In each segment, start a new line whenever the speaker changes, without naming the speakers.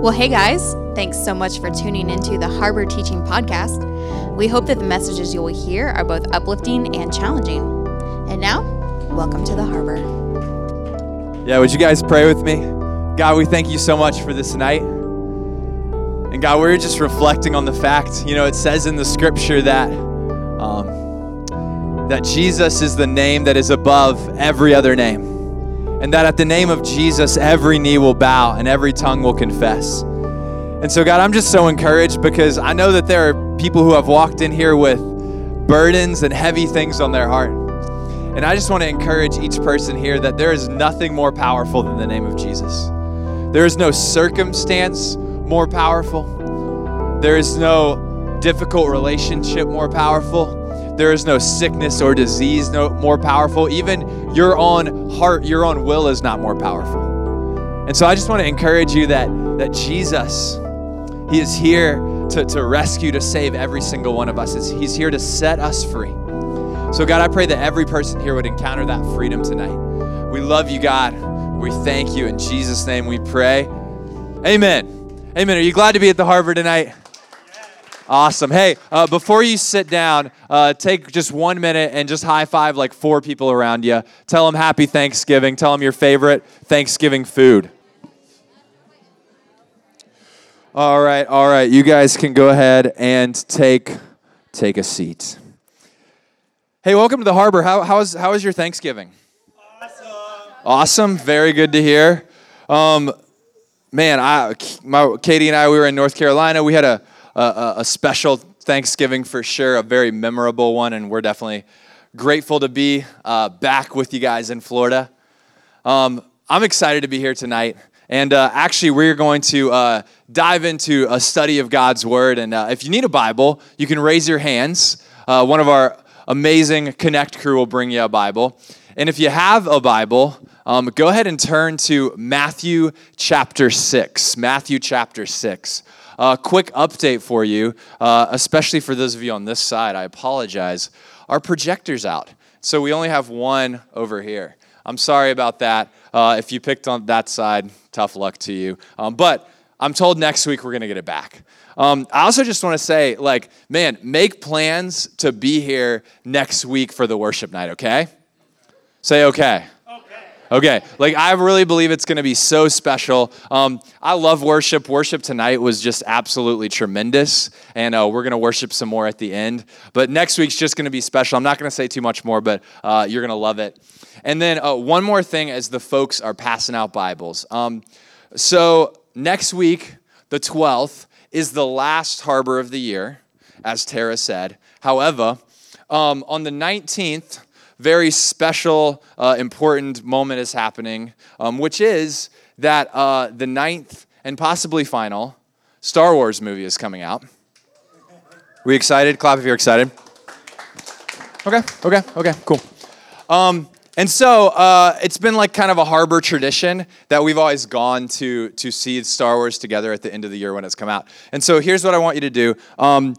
Well, hey guys, thanks so much for tuning into the Harbor Teaching Podcast. We hope that the messages you will hear are both uplifting and challenging. And now, welcome to the Harbor.
Yeah, would you guys pray with me? God, we thank you so much for this night. And God, we're just reflecting on the fact, you know, it says in the scripture that um, that Jesus is the name that is above every other name. And that at the name of Jesus, every knee will bow and every tongue will confess. And so, God, I'm just so encouraged because I know that there are people who have walked in here with burdens and heavy things on their heart. And I just want to encourage each person here that there is nothing more powerful than the name of Jesus. There is no circumstance more powerful. There is no difficult relationship more powerful. There is no sickness or disease no more powerful. Even your own heart, your own will is not more powerful. And so I just want to encourage you that that Jesus, He is here to, to rescue, to save every single one of us. He's here to set us free. So God, I pray that every person here would encounter that freedom tonight. We love you, God. We thank you. In Jesus' name we pray. Amen. Amen. Are you glad to be at the Harbor tonight? Awesome. Hey, uh, before you sit down, uh, take just one minute and just high five like four people around you. Tell them happy Thanksgiving. Tell them your favorite Thanksgiving food. All right, all right. You guys can go ahead and take take a seat. Hey, welcome to the harbor. How, how, was, how was your Thanksgiving? Awesome. Awesome. Very good to hear. Um, man, I, my, Katie and I, we were in North Carolina. We had a, a, a special Thanksgiving for sure, a very memorable one, and we're definitely grateful to be uh, back with you guys in Florida. Um, I'm excited to be here tonight. And uh, actually, we're going to uh, dive into a study of God's Word. And uh, if you need a Bible, you can raise your hands. Uh, one of our amazing Connect crew will bring you a Bible. And if you have a Bible, um, go ahead and turn to Matthew chapter 6. Matthew chapter 6. A uh, quick update for you, uh, especially for those of you on this side. I apologize. Our projector's out, so we only have one over here. I'm sorry about that. Uh, if you picked on that side, tough luck to you. Um, but I'm told next week we're going to get it back. Um, I also just want to say, like, man, make plans to be here next week for the worship night, okay? Say okay. Okay, like I really believe it's going to be so special. Um, I love worship. Worship tonight was just absolutely tremendous, and uh, we're going to worship some more at the end. But next week's just going to be special. I'm not going to say too much more, but uh, you're going to love it. And then uh, one more thing as the folks are passing out Bibles. Um, so next week, the 12th, is the last harbor of the year, as Tara said. However, um, on the 19th, very special, uh, important moment is happening, um, which is that uh, the ninth and possibly final Star Wars movie is coming out. We excited? Clap if you're excited. Okay, okay, okay, cool. Um, and so uh, it's been like kind of a harbor tradition that we've always gone to to see Star Wars together at the end of the year when it's come out. And so here's what I want you to do. Um,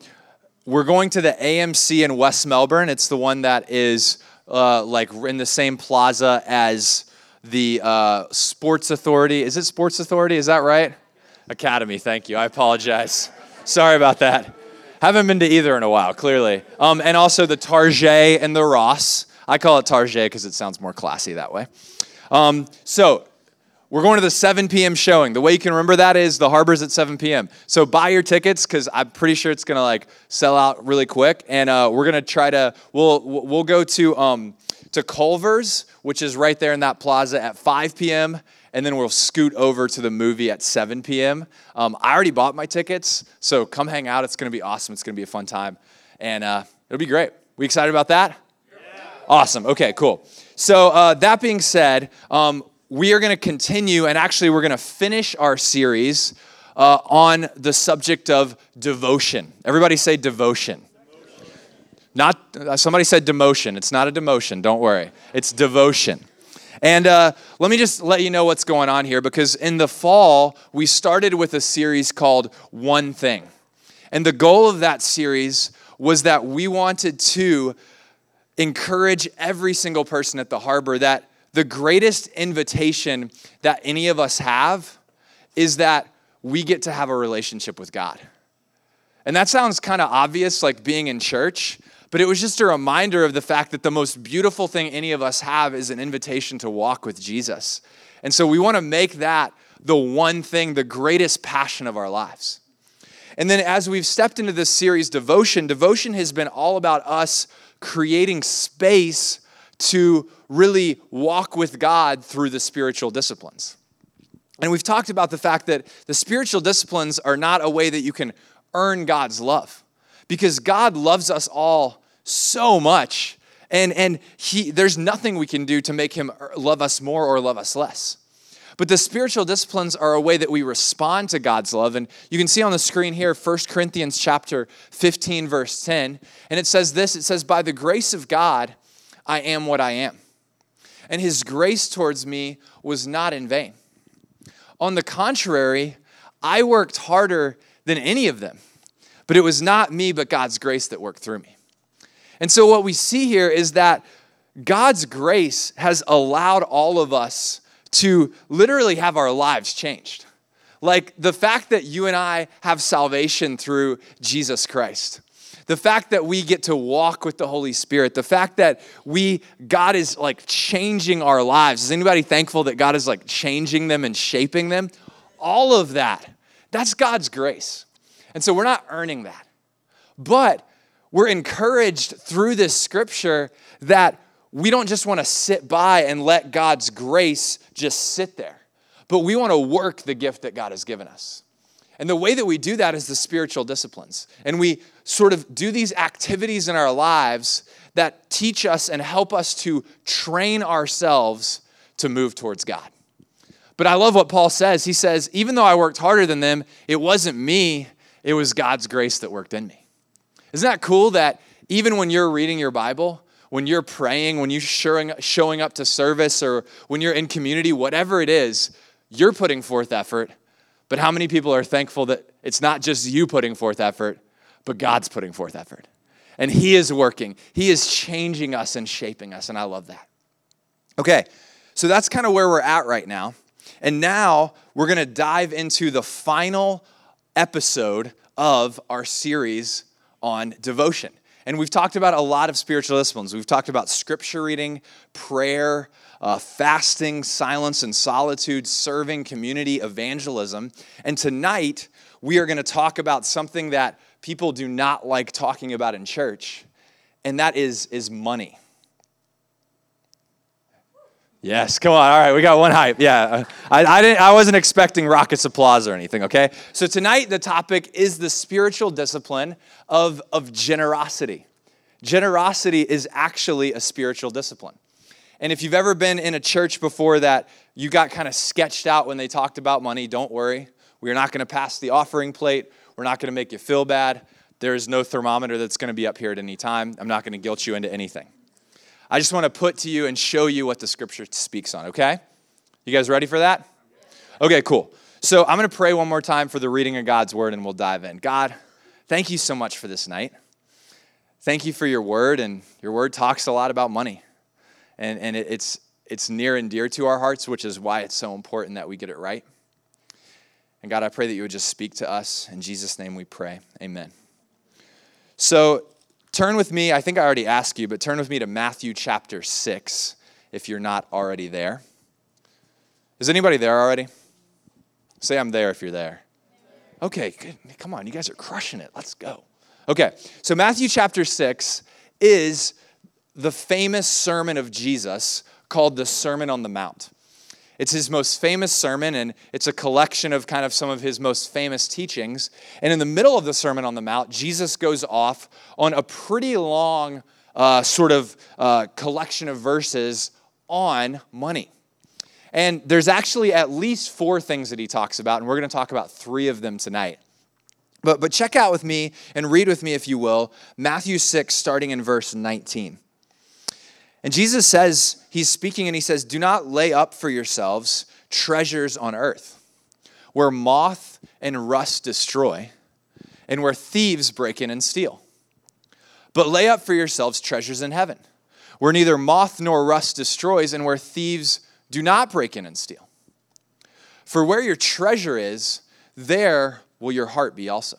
we're going to the AMC in West Melbourne. It's the one that is uh, like in the same plaza as the uh, Sports Authority. Is it Sports Authority? Is that right? Academy. Thank you. I apologize. Sorry about that. Haven't been to either in a while, clearly. Um, and also the Target and the Ross. I call it Target because it sounds more classy that way. Um, so we're going to the 7 p.m. showing. The way you can remember that is the harbor's at 7 p.m. So buy your tickets because I'm pretty sure it's gonna like sell out really quick. And uh, we're gonna try to we'll we'll go to um, to Culver's, which is right there in that plaza at 5 p.m. And then we'll scoot over to the movie at 7 p.m. Um, I already bought my tickets, so come hang out. It's gonna be awesome. It's gonna be a fun time, and uh, it'll be great. We excited about that? Yeah. Awesome. Okay, cool. So uh, that being said, um, we are going to continue, and actually, we're going to finish our series uh, on the subject of devotion. Everybody say devotion. Not uh, somebody said demotion. It's not a demotion. Don't worry. It's devotion. And uh, let me just let you know what's going on here because in the fall, we started with a series called One Thing. And the goal of that series was that we wanted to encourage every single person at the harbor that the greatest invitation that any of us have is that we get to have a relationship with God. And that sounds kind of obvious, like being in church, but it was just a reminder of the fact that the most beautiful thing any of us have is an invitation to walk with Jesus. And so we want to make that the one thing, the greatest passion of our lives. And then as we've stepped into this series, Devotion, Devotion has been all about us creating space to really walk with God through the spiritual disciplines. And we've talked about the fact that the spiritual disciplines are not a way that you can earn God's love because God loves us all so much. And, and he, there's nothing we can do to make him love us more or love us less. But the spiritual disciplines are a way that we respond to God's love. And you can see on the screen here 1 Corinthians chapter 15, verse 10. And it says this it says, By the grace of God, I am what I am. And his grace towards me was not in vain. On the contrary, I worked harder than any of them. But it was not me, but God's grace that worked through me. And so, what we see here is that God's grace has allowed all of us to literally have our lives changed. Like the fact that you and I have salvation through Jesus Christ. The fact that we get to walk with the Holy Spirit, the fact that we, God is like changing our lives. Is anybody thankful that God is like changing them and shaping them? All of that, that's God's grace. And so we're not earning that. But we're encouraged through this scripture that we don't just want to sit by and let God's grace just sit there, but we want to work the gift that God has given us. And the way that we do that is the spiritual disciplines. And we sort of do these activities in our lives that teach us and help us to train ourselves to move towards God. But I love what Paul says. He says, even though I worked harder than them, it wasn't me, it was God's grace that worked in me. Isn't that cool that even when you're reading your Bible, when you're praying, when you're showing, up to service, or when you're in community, whatever it is, you're putting forth effort. But how many people are thankful that it's not just you putting forth effort, but God's putting forth effort? And He is working, He is changing us and shaping us, and I love that. Okay, so that's kind of where we're at right now. And now we're going to dive into the final episode of our series on devotion. And we've talked about a lot of spiritual disciplines. We've talked about scripture reading, prayer, uh, fasting, silence and solitude, serving, community, evangelism. And tonight, we are going to talk about something that people do not like talking about in church, and that is, is money. Yes, come on. All right, we got one hype. Yeah, I, I, didn't. I wasn't expecting rockets applause or anything. Okay, so tonight the topic is the spiritual discipline of of generosity. Generosity is actually a spiritual discipline. And if you've ever been in a church before that you got kind of sketched out when they talked about money, don't worry. We're not going to pass the offering plate. We're not going to make you feel bad. There is no thermometer that's going to be up here at any time. I'm not going to guilt you into anything. I just want to put to you and show you what the scripture speaks on, okay? You guys ready for that? Okay, cool. So I'm going to pray one more time for the reading of God's word and we'll dive in. God, thank you so much for this night. Thank you for your word, and your word talks a lot about money. And, and it, it's, it's near and dear to our hearts, which is why it's so important that we get it right. And God, I pray that you would just speak to us. In Jesus' name we pray. Amen. So Turn with me, I think I already asked you, but turn with me to Matthew chapter 6 if you're not already there. Is anybody there already? Say I'm there if you're there. Okay, good. Come on, you guys are crushing it. Let's go. Okay, so Matthew chapter 6 is the famous sermon of Jesus called the Sermon on the Mount. It's his most famous sermon, and it's a collection of kind of some of his most famous teachings. And in the middle of the Sermon on the Mount, Jesus goes off on a pretty long uh, sort of uh, collection of verses on money. And there's actually at least four things that he talks about, and we're going to talk about three of them tonight. But, but check out with me and read with me, if you will, Matthew 6, starting in verse 19. And Jesus says, He's speaking and He says, Do not lay up for yourselves treasures on earth, where moth and rust destroy, and where thieves break in and steal. But lay up for yourselves treasures in heaven, where neither moth nor rust destroys, and where thieves do not break in and steal. For where your treasure is, there will your heart be also.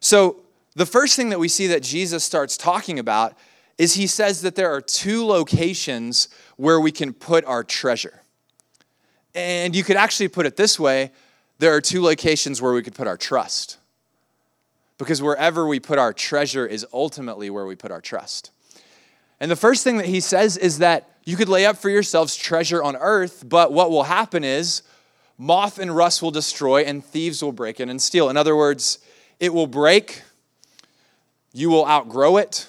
So, the first thing that we see that Jesus starts talking about is he says that there are two locations where we can put our treasure. And you could actually put it this way there are two locations where we could put our trust. Because wherever we put our treasure is ultimately where we put our trust. And the first thing that he says is that you could lay up for yourselves treasure on earth, but what will happen is moth and rust will destroy and thieves will break in and steal. In other words, it will break, you will outgrow it,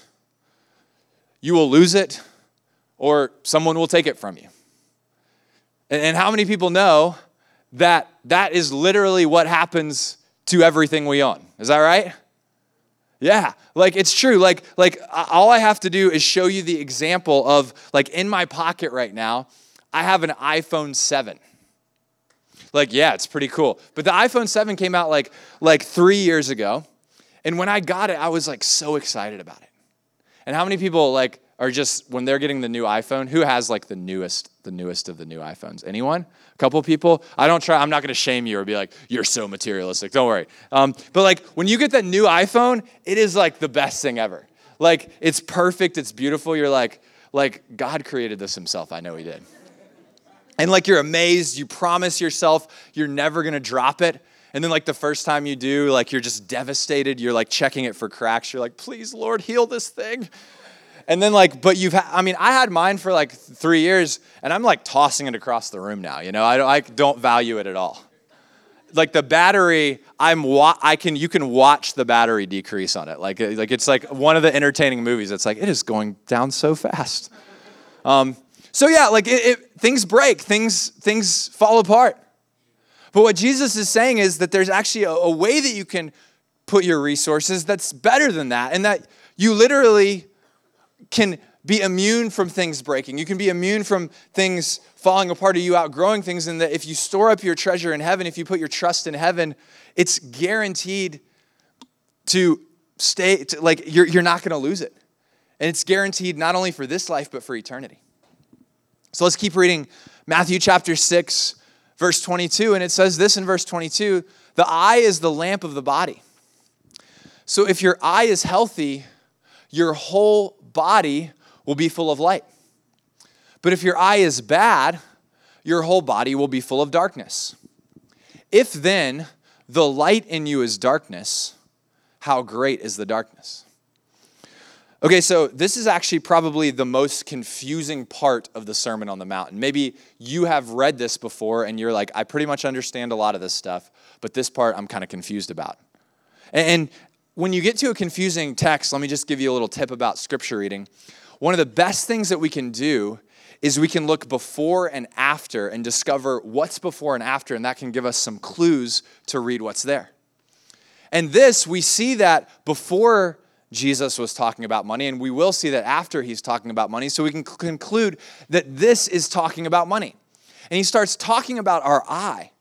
you will lose it, or someone will take it from you. And how many people know that that is literally what happens to everything we own? Is that right? Yeah, like it's true. Like like all I have to do is show you the example of like in my pocket right now, I have an iPhone 7. Like yeah, it's pretty cool. But the iPhone 7 came out like like 3 years ago. And when I got it, I was like so excited about it. And how many people like are just when they're getting the new iPhone, who has like the newest, the newest of the new iPhones? Anyone? A couple people? I don't try, I'm not gonna shame you or be like, you're so materialistic. Don't worry. Um, but like when you get that new iPhone, it is like the best thing ever. Like it's perfect, it's beautiful. You're like, like God created this himself. I know he did. And like you're amazed, you promise yourself you're never gonna drop it. And then, like, the first time you do, like, you're just devastated. You're like checking it for cracks. You're like, please, Lord, heal this thing. And then like, but you've, ha- I mean, I had mine for like three years, and I'm like tossing it across the room now. You know, I don't, I don't value it at all. Like the battery, I'm wa- I can you can watch the battery decrease on it. Like like it's like one of the entertaining movies. It's like it is going down so fast. Um, so yeah, like it, it, things break, things things fall apart. But what Jesus is saying is that there's actually a, a way that you can put your resources that's better than that, and that you literally can be immune from things breaking. You can be immune from things falling apart or you outgrowing things. And that if you store up your treasure in heaven, if you put your trust in heaven, it's guaranteed to stay, to, like, you're, you're not going to lose it. And it's guaranteed not only for this life, but for eternity. So let's keep reading Matthew chapter 6, verse 22. And it says this in verse 22 The eye is the lamp of the body. So if your eye is healthy, your whole body will be full of light. But if your eye is bad, your whole body will be full of darkness. If then the light in you is darkness, how great is the darkness? Okay, so this is actually probably the most confusing part of the Sermon on the Mountain. Maybe you have read this before and you're like, I pretty much understand a lot of this stuff, but this part I'm kind of confused about. And when you get to a confusing text, let me just give you a little tip about scripture reading. One of the best things that we can do is we can look before and after and discover what's before and after, and that can give us some clues to read what's there. And this, we see that before Jesus was talking about money, and we will see that after he's talking about money. So we can conclude that this is talking about money. And he starts talking about our eye.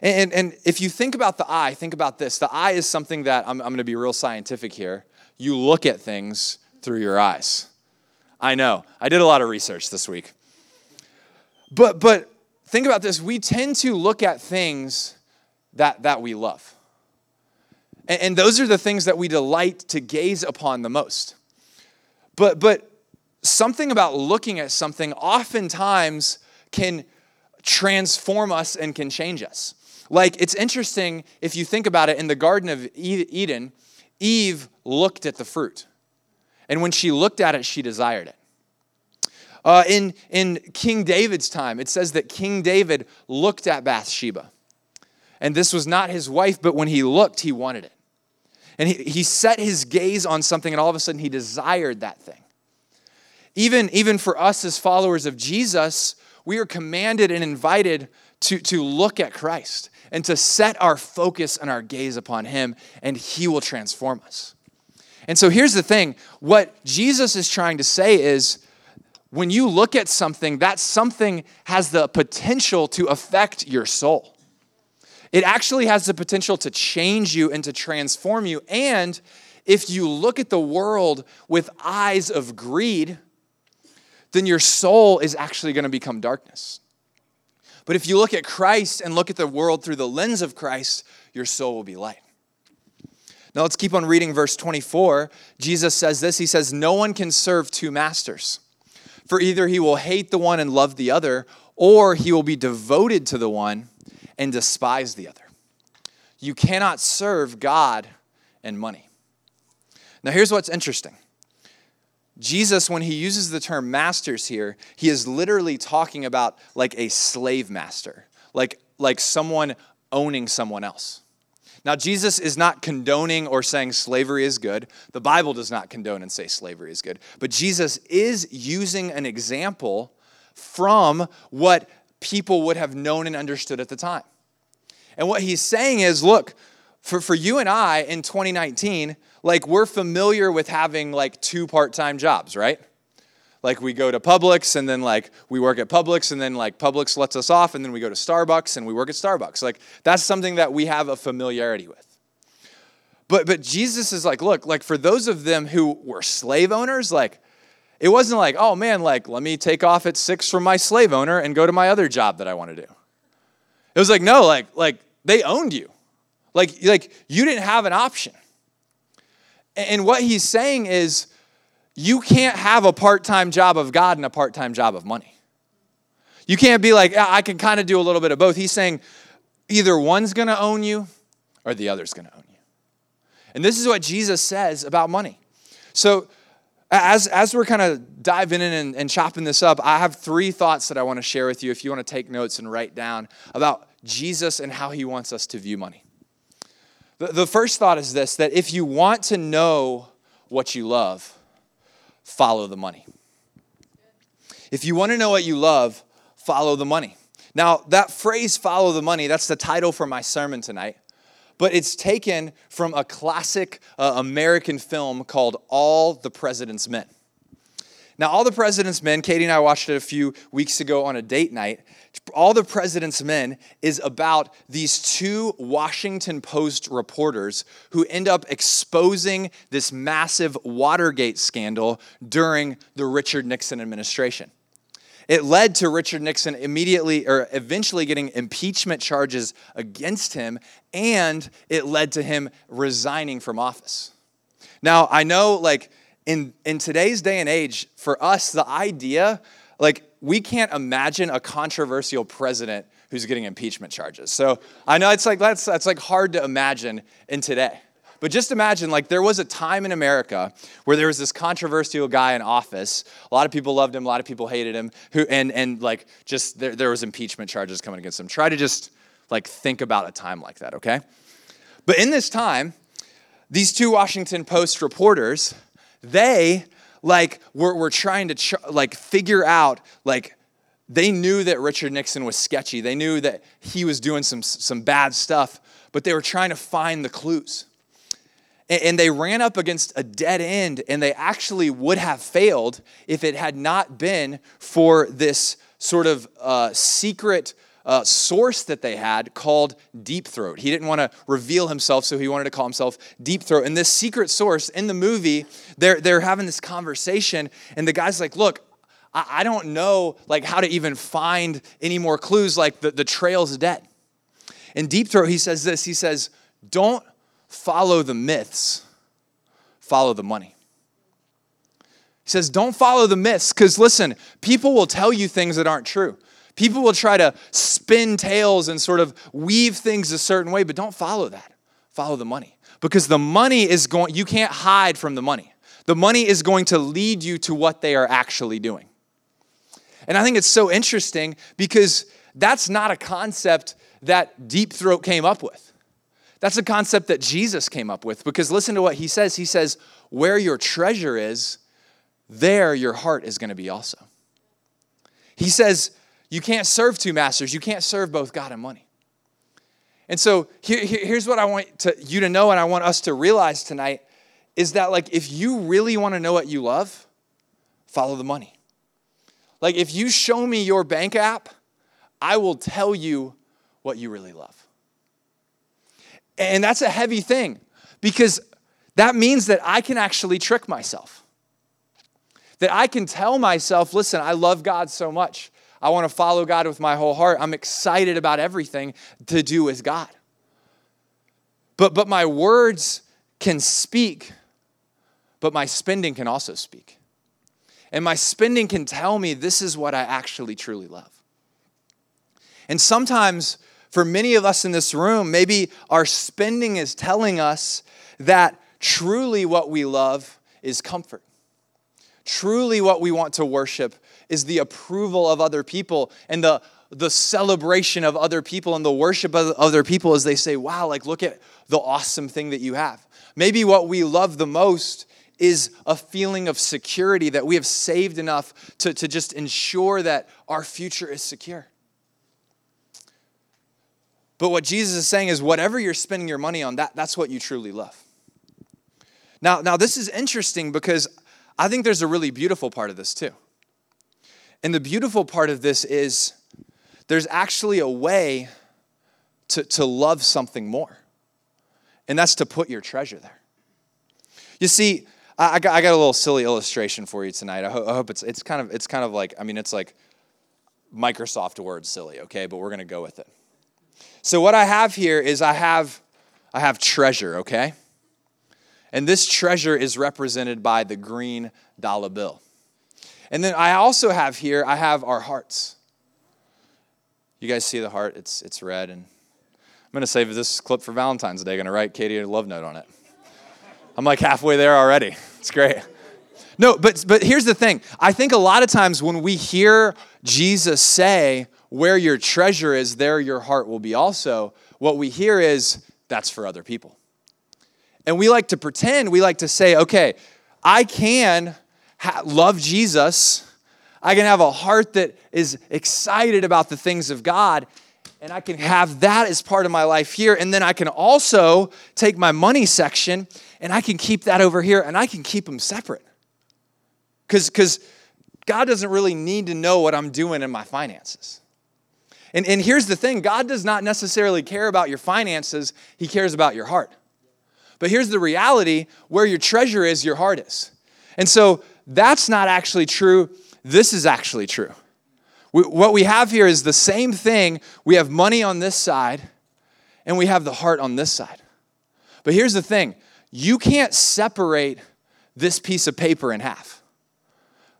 And, and if you think about the eye, think about this. The eye is something that, I'm, I'm going to be real scientific here. You look at things through your eyes. I know. I did a lot of research this week. But, but think about this. We tend to look at things that, that we love. And, and those are the things that we delight to gaze upon the most. But, but something about looking at something oftentimes can transform us and can change us. Like, it's interesting if you think about it in the Garden of Eden, Eve looked at the fruit. And when she looked at it, she desired it. Uh, in, in King David's time, it says that King David looked at Bathsheba. And this was not his wife, but when he looked, he wanted it. And he, he set his gaze on something, and all of a sudden, he desired that thing. Even, even for us as followers of Jesus, we are commanded and invited to, to look at Christ and to set our focus and our gaze upon Him, and He will transform us. And so here's the thing what Jesus is trying to say is when you look at something, that something has the potential to affect your soul. It actually has the potential to change you and to transform you. And if you look at the world with eyes of greed, then your soul is actually going to become darkness. But if you look at Christ and look at the world through the lens of Christ, your soul will be light. Now let's keep on reading verse 24. Jesus says this He says, No one can serve two masters, for either he will hate the one and love the other, or he will be devoted to the one and despise the other. You cannot serve God and money. Now, here's what's interesting Jesus, when he uses the term masters here, he is literally talking about like a slave master, like, like someone owning someone else. Now, Jesus is not condoning or saying slavery is good. The Bible does not condone and say slavery is good. But Jesus is using an example from what people would have known and understood at the time. And what he's saying is look, for, for you and I in 2019, like we're familiar with having like two part-time jobs, right? Like we go to Publix and then like we work at Publix and then like Publix lets us off and then we go to Starbucks and we work at Starbucks. Like that's something that we have a familiarity with. But but Jesus is like, look, like for those of them who were slave owners, like it wasn't like, oh man, like let me take off at 6 from my slave owner and go to my other job that I want to do. It was like, no, like like they owned you. Like like you didn't have an option. And what he's saying is, you can't have a part time job of God and a part time job of money. You can't be like, I can kind of do a little bit of both. He's saying either one's going to own you or the other's going to own you. And this is what Jesus says about money. So, as, as we're kind of diving in and, and chopping this up, I have three thoughts that I want to share with you if you want to take notes and write down about Jesus and how he wants us to view money. The, the first thought is this that if you want to know what you love, follow the money. If you want to know what you love, follow the money. Now, that phrase, follow the money, that's the title for my sermon tonight. But it's taken from a classic uh, American film called All the President's Men. Now, All the President's Men, Katie and I watched it a few weeks ago on a date night, all the President's Men is about these two Washington Post reporters who end up exposing this massive Watergate scandal during the Richard Nixon administration. It led to Richard Nixon immediately or eventually getting impeachment charges against him, and it led to him resigning from office. Now, I know, like, in, in today's day and age, for us, the idea, like, we can't imagine a controversial president who's getting impeachment charges. So I know it's like that's that's like hard to imagine in today. But just imagine, like, there was a time in America where there was this controversial guy in office. A lot of people loved him, a lot of people hated him, who, and, and like, just there, there was impeachment charges coming against him. Try to just, like, think about a time like that, okay? But in this time, these two Washington Post reporters, they like were, were trying to ch- like figure out like they knew that Richard Nixon was sketchy. They knew that he was doing some, some bad stuff, but they were trying to find the clues. And, and they ran up against a dead end, and they actually would have failed if it had not been for this sort of uh, secret uh, source that they had called Deep Throat. He didn't want to reveal himself, so he wanted to call himself Deep Throat. And this secret source in the movie, they're, they're having this conversation, and the guy's like, Look, I, I don't know like how to even find any more clues, like the, the trail's dead. In Deep Throat, he says this he says, Don't follow the myths, follow the money. He says, Don't follow the myths, because listen, people will tell you things that aren't true. People will try to spin tales and sort of weave things a certain way, but don't follow that. Follow the money. Because the money is going, you can't hide from the money. The money is going to lead you to what they are actually doing. And I think it's so interesting because that's not a concept that Deep Throat came up with. That's a concept that Jesus came up with because listen to what he says. He says, Where your treasure is, there your heart is going to be also. He says, you can't serve two masters. You can't serve both God and money. And so here, here's what I want to, you to know and I want us to realize tonight is that like if you really want to know what you love, follow the money. Like if you show me your bank app, I will tell you what you really love. And that's a heavy thing because that means that I can actually trick myself. That I can tell myself, listen, I love God so much. I want to follow God with my whole heart. I'm excited about everything to do with God. But, but my words can speak, but my spending can also speak. And my spending can tell me this is what I actually truly love. And sometimes, for many of us in this room, maybe our spending is telling us that truly what we love is comfort. Truly, what we want to worship is the approval of other people and the, the celebration of other people and the worship of other people as they say, Wow, like, look at the awesome thing that you have. Maybe what we love the most is a feeling of security that we have saved enough to, to just ensure that our future is secure. But what Jesus is saying is whatever you're spending your money on, that, that's what you truly love. Now, now, this is interesting because I think there's a really beautiful part of this too. And the beautiful part of this is there's actually a way to, to love something more, and that's to put your treasure there. You see, I, got, I got a little silly illustration for you tonight. I, ho- I hope it's, it's, kind of, it's kind of like, I mean, it's like Microsoft Word silly, okay? But we're going to go with it. So what I have here is I have, I have treasure, okay? And this treasure is represented by the green dollar bill. And then I also have here, I have our hearts. You guys see the heart? It's, it's red. And I'm going to save this clip for Valentine's Day. I'm going to write Katie a love note on it. I'm like halfway there already. It's great. No, but, but here's the thing. I think a lot of times when we hear Jesus say, where your treasure is, there your heart will be also, what we hear is, that's for other people. And we like to pretend, we like to say, okay, I can ha- love Jesus. I can have a heart that is excited about the things of God. And I can have that as part of my life here. And then I can also take my money section and I can keep that over here and I can keep them separate. Because God doesn't really need to know what I'm doing in my finances. And, and here's the thing God does not necessarily care about your finances, He cares about your heart. But here's the reality where your treasure is, your heart is. And so that's not actually true. This is actually true. We, what we have here is the same thing. We have money on this side, and we have the heart on this side. But here's the thing you can't separate this piece of paper in half.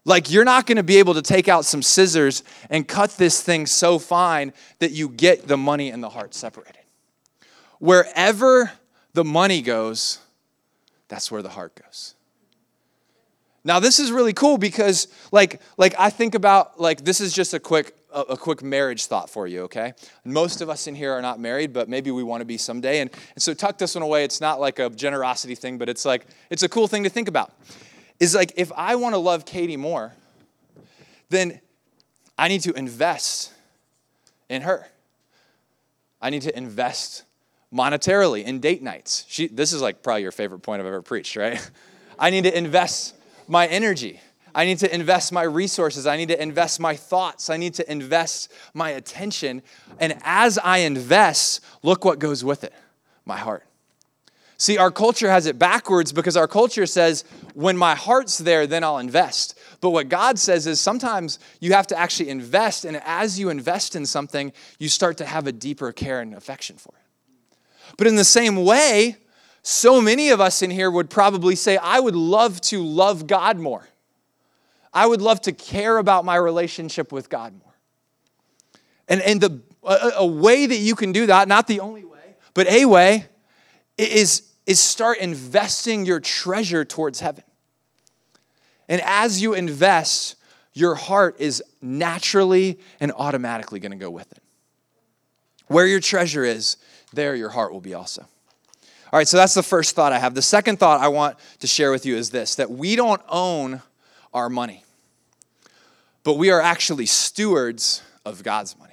Like, you're not going to be able to take out some scissors and cut this thing so fine that you get the money and the heart separated. Wherever the money goes, that's where the heart goes. Now this is really cool because like like I think about like this is just a quick a, a, quick marriage thought for you, okay? Most of us in here are not married, but maybe we want to be someday. And, and so tuck this one away. It's not like a generosity thing, but it's like it's a cool thing to think about. Is like if I want to love Katie more, then I need to invest in her. I need to invest monetarily in date nights. She, this is like probably your favorite point I've ever preached, right? I need to invest my energy. I need to invest my resources. I need to invest my thoughts. I need to invest my attention. And as I invest, look what goes with it my heart. See, our culture has it backwards because our culture says, when my heart's there, then I'll invest. But what God says is sometimes you have to actually invest. And as you invest in something, you start to have a deeper care and affection for it. But in the same way, so many of us in here would probably say, I would love to love God more. I would love to care about my relationship with God more. And, and the, a, a way that you can do that, not the only way, but a way, is, is start investing your treasure towards heaven. And as you invest, your heart is naturally and automatically going to go with it. Where your treasure is, there your heart will be also. All right, so that's the first thought I have. The second thought I want to share with you is this that we don't own our money, but we are actually stewards of God's money.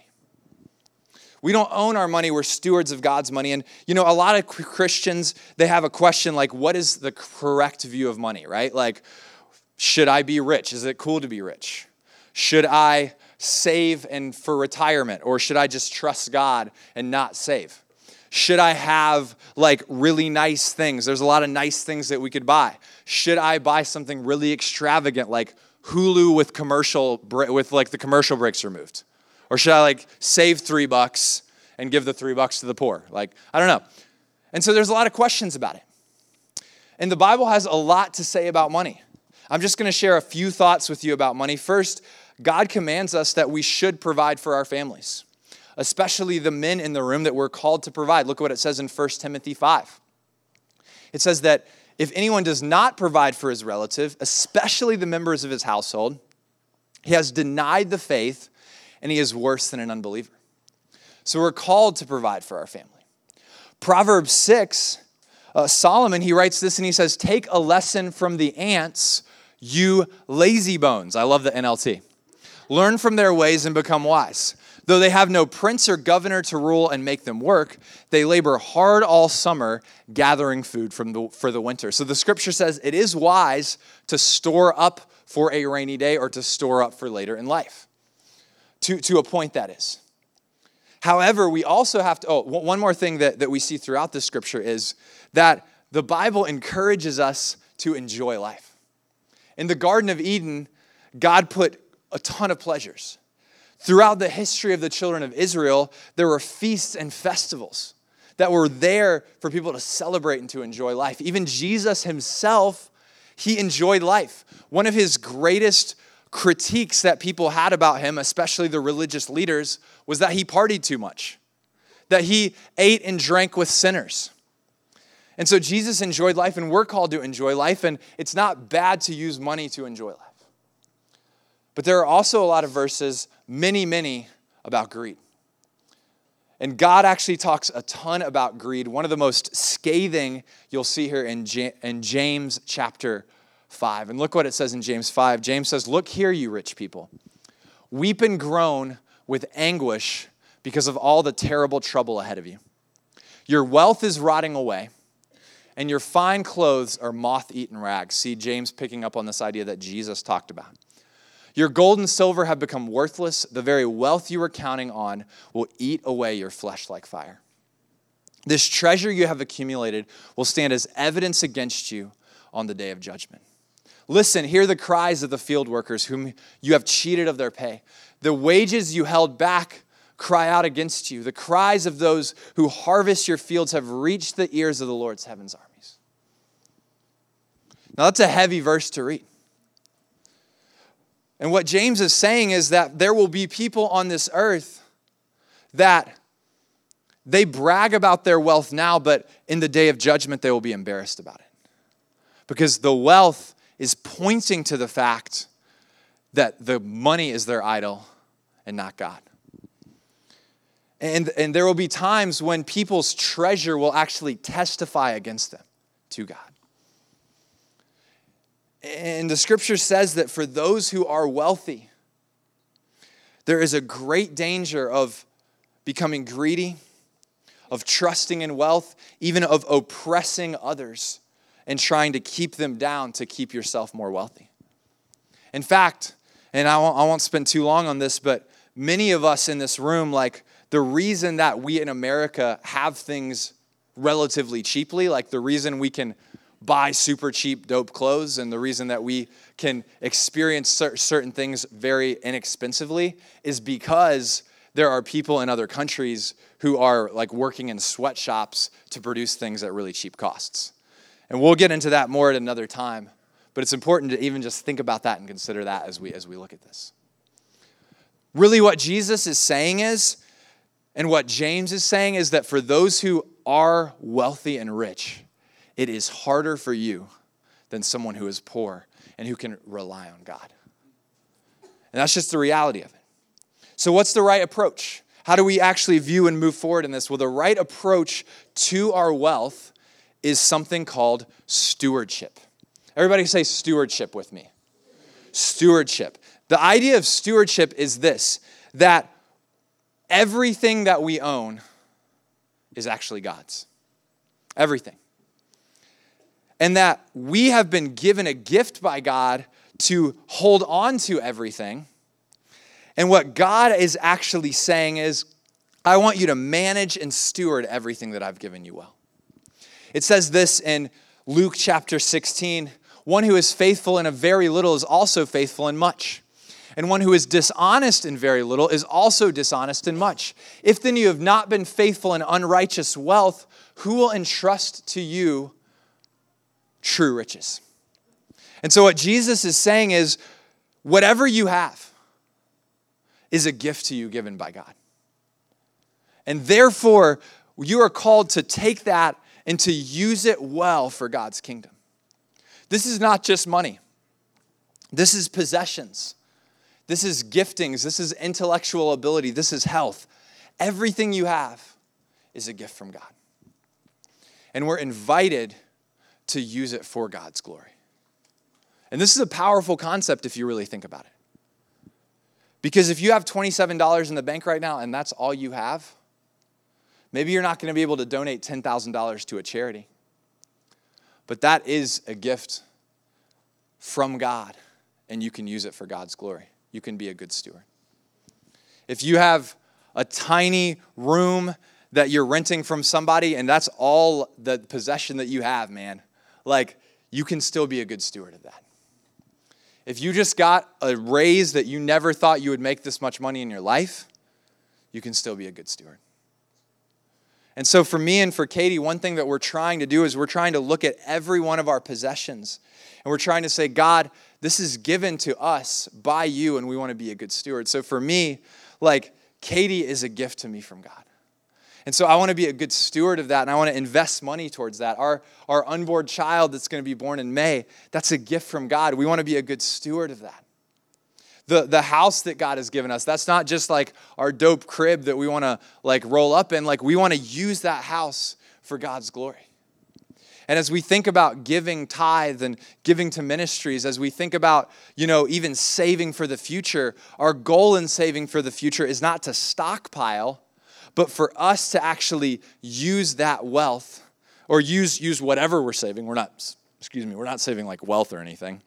We don't own our money, we're stewards of God's money. And you know, a lot of Christians, they have a question like, what is the correct view of money, right? Like, should I be rich? Is it cool to be rich? Should I save and for retirement or should I just trust God and not save? Should I have like really nice things? There's a lot of nice things that we could buy. Should I buy something really extravagant like Hulu with commercial with like the commercial breaks removed? Or should I like save three bucks and give the three bucks to the poor? Like, I don't know. And so there's a lot of questions about it. And the Bible has a lot to say about money. I'm just going to share a few thoughts with you about money. First, God commands us that we should provide for our families, especially the men in the room that we're called to provide. Look what it says in 1 Timothy 5. It says that if anyone does not provide for his relative, especially the members of his household, he has denied the faith and he is worse than an unbeliever. So we're called to provide for our family. Proverbs 6, uh, Solomon, he writes this and he says, Take a lesson from the ants, you lazy bones. I love the NLT. Learn from their ways and become wise. Though they have no prince or governor to rule and make them work, they labor hard all summer gathering food from the, for the winter. So the scripture says it is wise to store up for a rainy day or to store up for later in life. To, to a point, that is. However, we also have to, oh, one more thing that, that we see throughout the scripture is that the Bible encourages us to enjoy life. In the Garden of Eden, God put a ton of pleasures. Throughout the history of the children of Israel, there were feasts and festivals that were there for people to celebrate and to enjoy life. Even Jesus himself, he enjoyed life. One of his greatest critiques that people had about him, especially the religious leaders, was that he partied too much, that he ate and drank with sinners. And so Jesus enjoyed life, and we're called to enjoy life, and it's not bad to use money to enjoy life. But there are also a lot of verses, many, many, about greed. And God actually talks a ton about greed. One of the most scathing you'll see here in, James chapter 5. And look what it says in James 5. James says, Look here, you rich people. Weep and groan with anguish because of all the terrible trouble ahead of you. Your wealth is rotting away, and your fine clothes are moth eaten rags. See, James picking up on this idea that Jesus talked about. Your gold and silver have become worthless. The very wealth you were counting on will eat away your flesh like fire. This treasure you have accumulated will stand as evidence against you on the day of judgment. Listen, hear the cries of the field workers whom you have cheated of their pay. The wages you held back cry out against you. The cries of those who harvest your fields have reached the ears of the Lord's heaven's armies. Now, that's a heavy verse to read. And what James is saying is that there will be people on this earth that they brag about their wealth now, but in the day of judgment, they will be embarrassed about it. Because the wealth is pointing to the fact that the money is their idol and not God. And, and there will be times when people's treasure will actually testify against them to God. And the scripture says that for those who are wealthy, there is a great danger of becoming greedy, of trusting in wealth, even of oppressing others and trying to keep them down to keep yourself more wealthy. In fact, and I won't, I won't spend too long on this, but many of us in this room, like the reason that we in America have things relatively cheaply, like the reason we can buy super cheap, dope clothes, and the reason that we can experience certain things very inexpensively is because there are people in other countries who are like working in sweatshops to produce things at really cheap costs. And we'll get into that more at another time, but it's important to even just think about that and consider that as we as we look at this. Really what Jesus is saying is and what James is saying is that for those who are wealthy and rich, it is harder for you than someone who is poor and who can rely on God. And that's just the reality of it. So, what's the right approach? How do we actually view and move forward in this? Well, the right approach to our wealth is something called stewardship. Everybody say stewardship with me. Stewardship. The idea of stewardship is this that everything that we own is actually God's. Everything and that we have been given a gift by God to hold on to everything. And what God is actually saying is, I want you to manage and steward everything that I've given you well. It says this in Luke chapter 16 One who is faithful in a very little is also faithful in much. And one who is dishonest in very little is also dishonest in much. If then you have not been faithful in unrighteous wealth, who will entrust to you true riches? And so, what Jesus is saying is whatever you have is a gift to you given by God. And therefore, you are called to take that and to use it well for God's kingdom. This is not just money, this is possessions, this is giftings, this is intellectual ability, this is health. Everything you have is a gift from God. And we're invited to use it for God's glory. And this is a powerful concept if you really think about it. Because if you have $27 in the bank right now and that's all you have, maybe you're not going to be able to donate $10,000 to a charity. But that is a gift from God, and you can use it for God's glory. You can be a good steward. If you have a tiny room that you're renting from somebody and that's all the possession that you have, man, like you can still be a good steward of that. If you just got a raise that you never thought you would make this much money in your life, you can still be a good steward. And so, for me and for Katie, one thing that we're trying to do is we're trying to look at every one of our possessions and we're trying to say, God, this is given to us by you, and we want to be a good steward. So, for me, like, Katie is a gift to me from God. And so I want to be a good steward of that, and I want to invest money towards that. Our, our unborn child that's going to be born in May, that's a gift from God. We want to be a good steward of that. The, the house that God has given us, that's not just like our dope crib that we want to like roll up in. Like we want to use that house for God's glory. And as we think about giving tithe and giving to ministries, as we think about, you know, even saving for the future, our goal in saving for the future is not to stockpile, but for us to actually use that wealth or use, use whatever we're saving. We're not, excuse me, we're not saving like wealth or anything,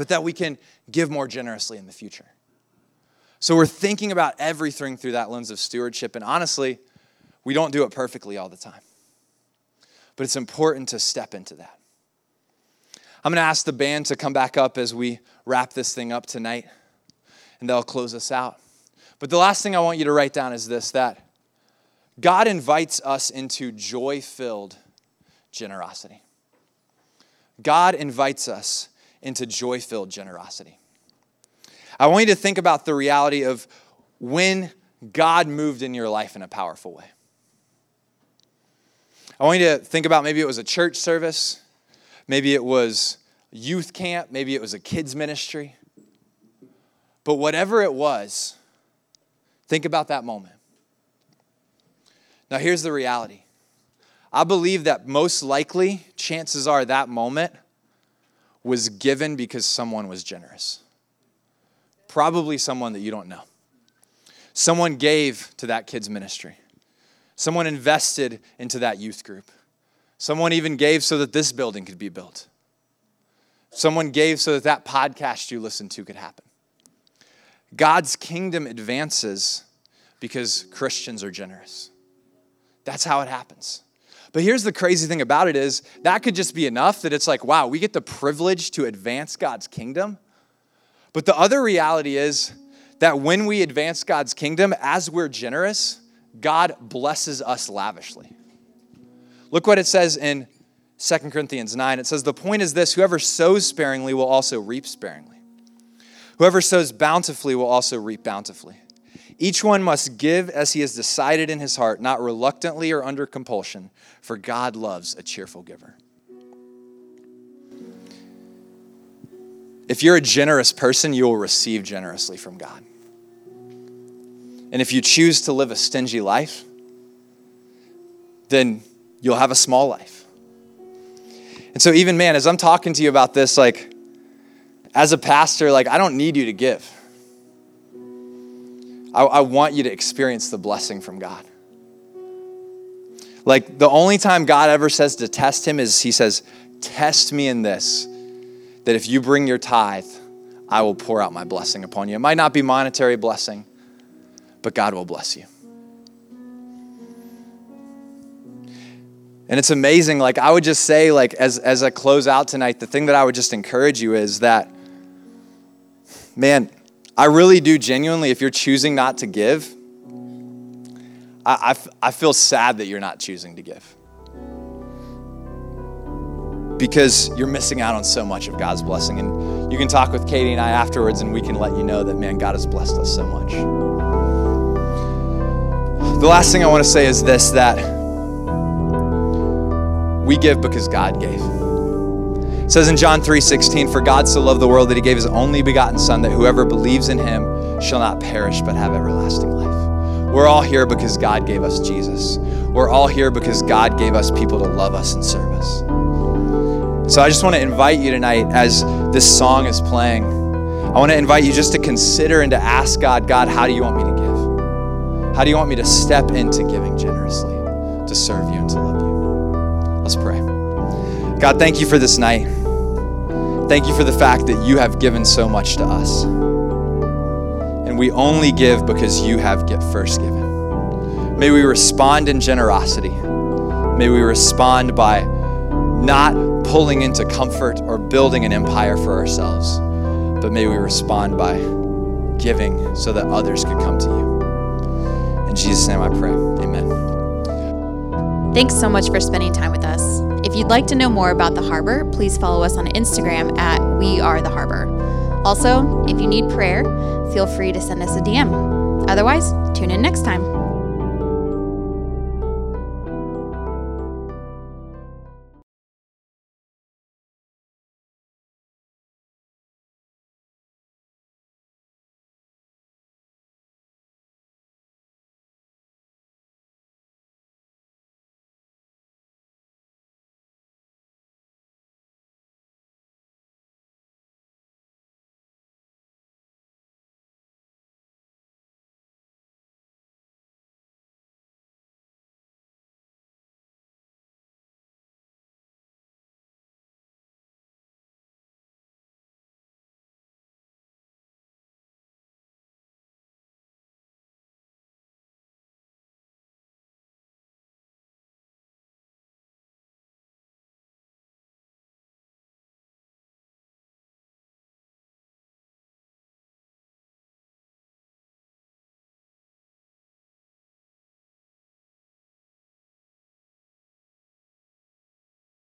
but that we can give more generously in the future. So we're thinking about everything through that lens of stewardship. And honestly, we don't do it perfectly all the time. But it's important to step into that. I'm going to ask the band to come back up as we wrap this thing up tonight, and they'll close us out. But the last thing I want you to write down is this that God invites us into joy filled generosity. God invites us into joy filled generosity. I want you to think about the reality of when God moved in your life in a powerful way. I want you to think about maybe it was a church service, maybe it was youth camp, maybe it was a kids' ministry. But whatever it was, Think about that moment. Now, here's the reality I believe that most likely, chances are, that moment was given because someone was generous. Probably someone that you don't know. Someone gave to that kid's ministry. Someone invested into that youth group. Someone even gave so that this building could be built. Someone gave so that that podcast you listened to could happen. God's kingdom advances because Christians are generous. That's how it happens. But here's the crazy thing about it is that could just be enough that it's like, wow, we get the privilege to advance God's kingdom. But the other reality is that when we advance God's kingdom, as we're generous, God blesses us lavishly. Look what it says in 2 Corinthians 9. It says, The point is this whoever sows sparingly will also reap sparingly. Whoever sows bountifully will also reap bountifully. Each one must give as he has decided in his heart, not reluctantly or under compulsion, for God loves a cheerful giver. If you're a generous person, you will receive generously from God. And if you choose to live a stingy life, then you'll have a small life. And so, even man, as I'm talking to you about this, like, as a pastor, like, I don't need you to give. I, I want you to experience the blessing from God. Like, the only time God ever says to test him is he says, Test me in this, that if you bring your tithe, I will pour out my blessing upon you. It might not be monetary blessing, but God will bless you. And it's amazing. Like, I would just say, like, as, as I close out tonight, the thing that I would just encourage you is that, man, I really do genuinely, if you're choosing not to give, I, I, feel sad that you're not choosing to give. Because you're missing out on so much of God's blessing. And you can talk with Katie and I afterwards, and we can let you know that, man, God has blessed us so much. The last thing I want to say is this that we give because God gave. It says in John 3:16, "For God so loved the world that he gave his only begotten son that whoever believes in him shall not perish but have everlasting life." We're all here because God gave us Jesus. We're all here because God gave us people to love us and serve us. So I just want to invite you tonight as this song is playing. I want to invite you just to consider and to ask God, God, how do you want me to give? How do you want me to step into giving generously to serve you and to love you? Let's pray. God, thank you for this night. Thank you for the fact that you have given so much to us. We only give because you have get first given. May we respond in generosity. May we respond by not pulling into comfort or building an empire for ourselves, but may we respond by giving so that others could come to you. In Jesus' name I pray. Amen.
Thanks so much for spending time with us. If you'd like to know more about the Harbor, please follow us on Instagram at We Are the Harbor. Also, if you need prayer, feel free to send us a DM. Otherwise, tune in next time.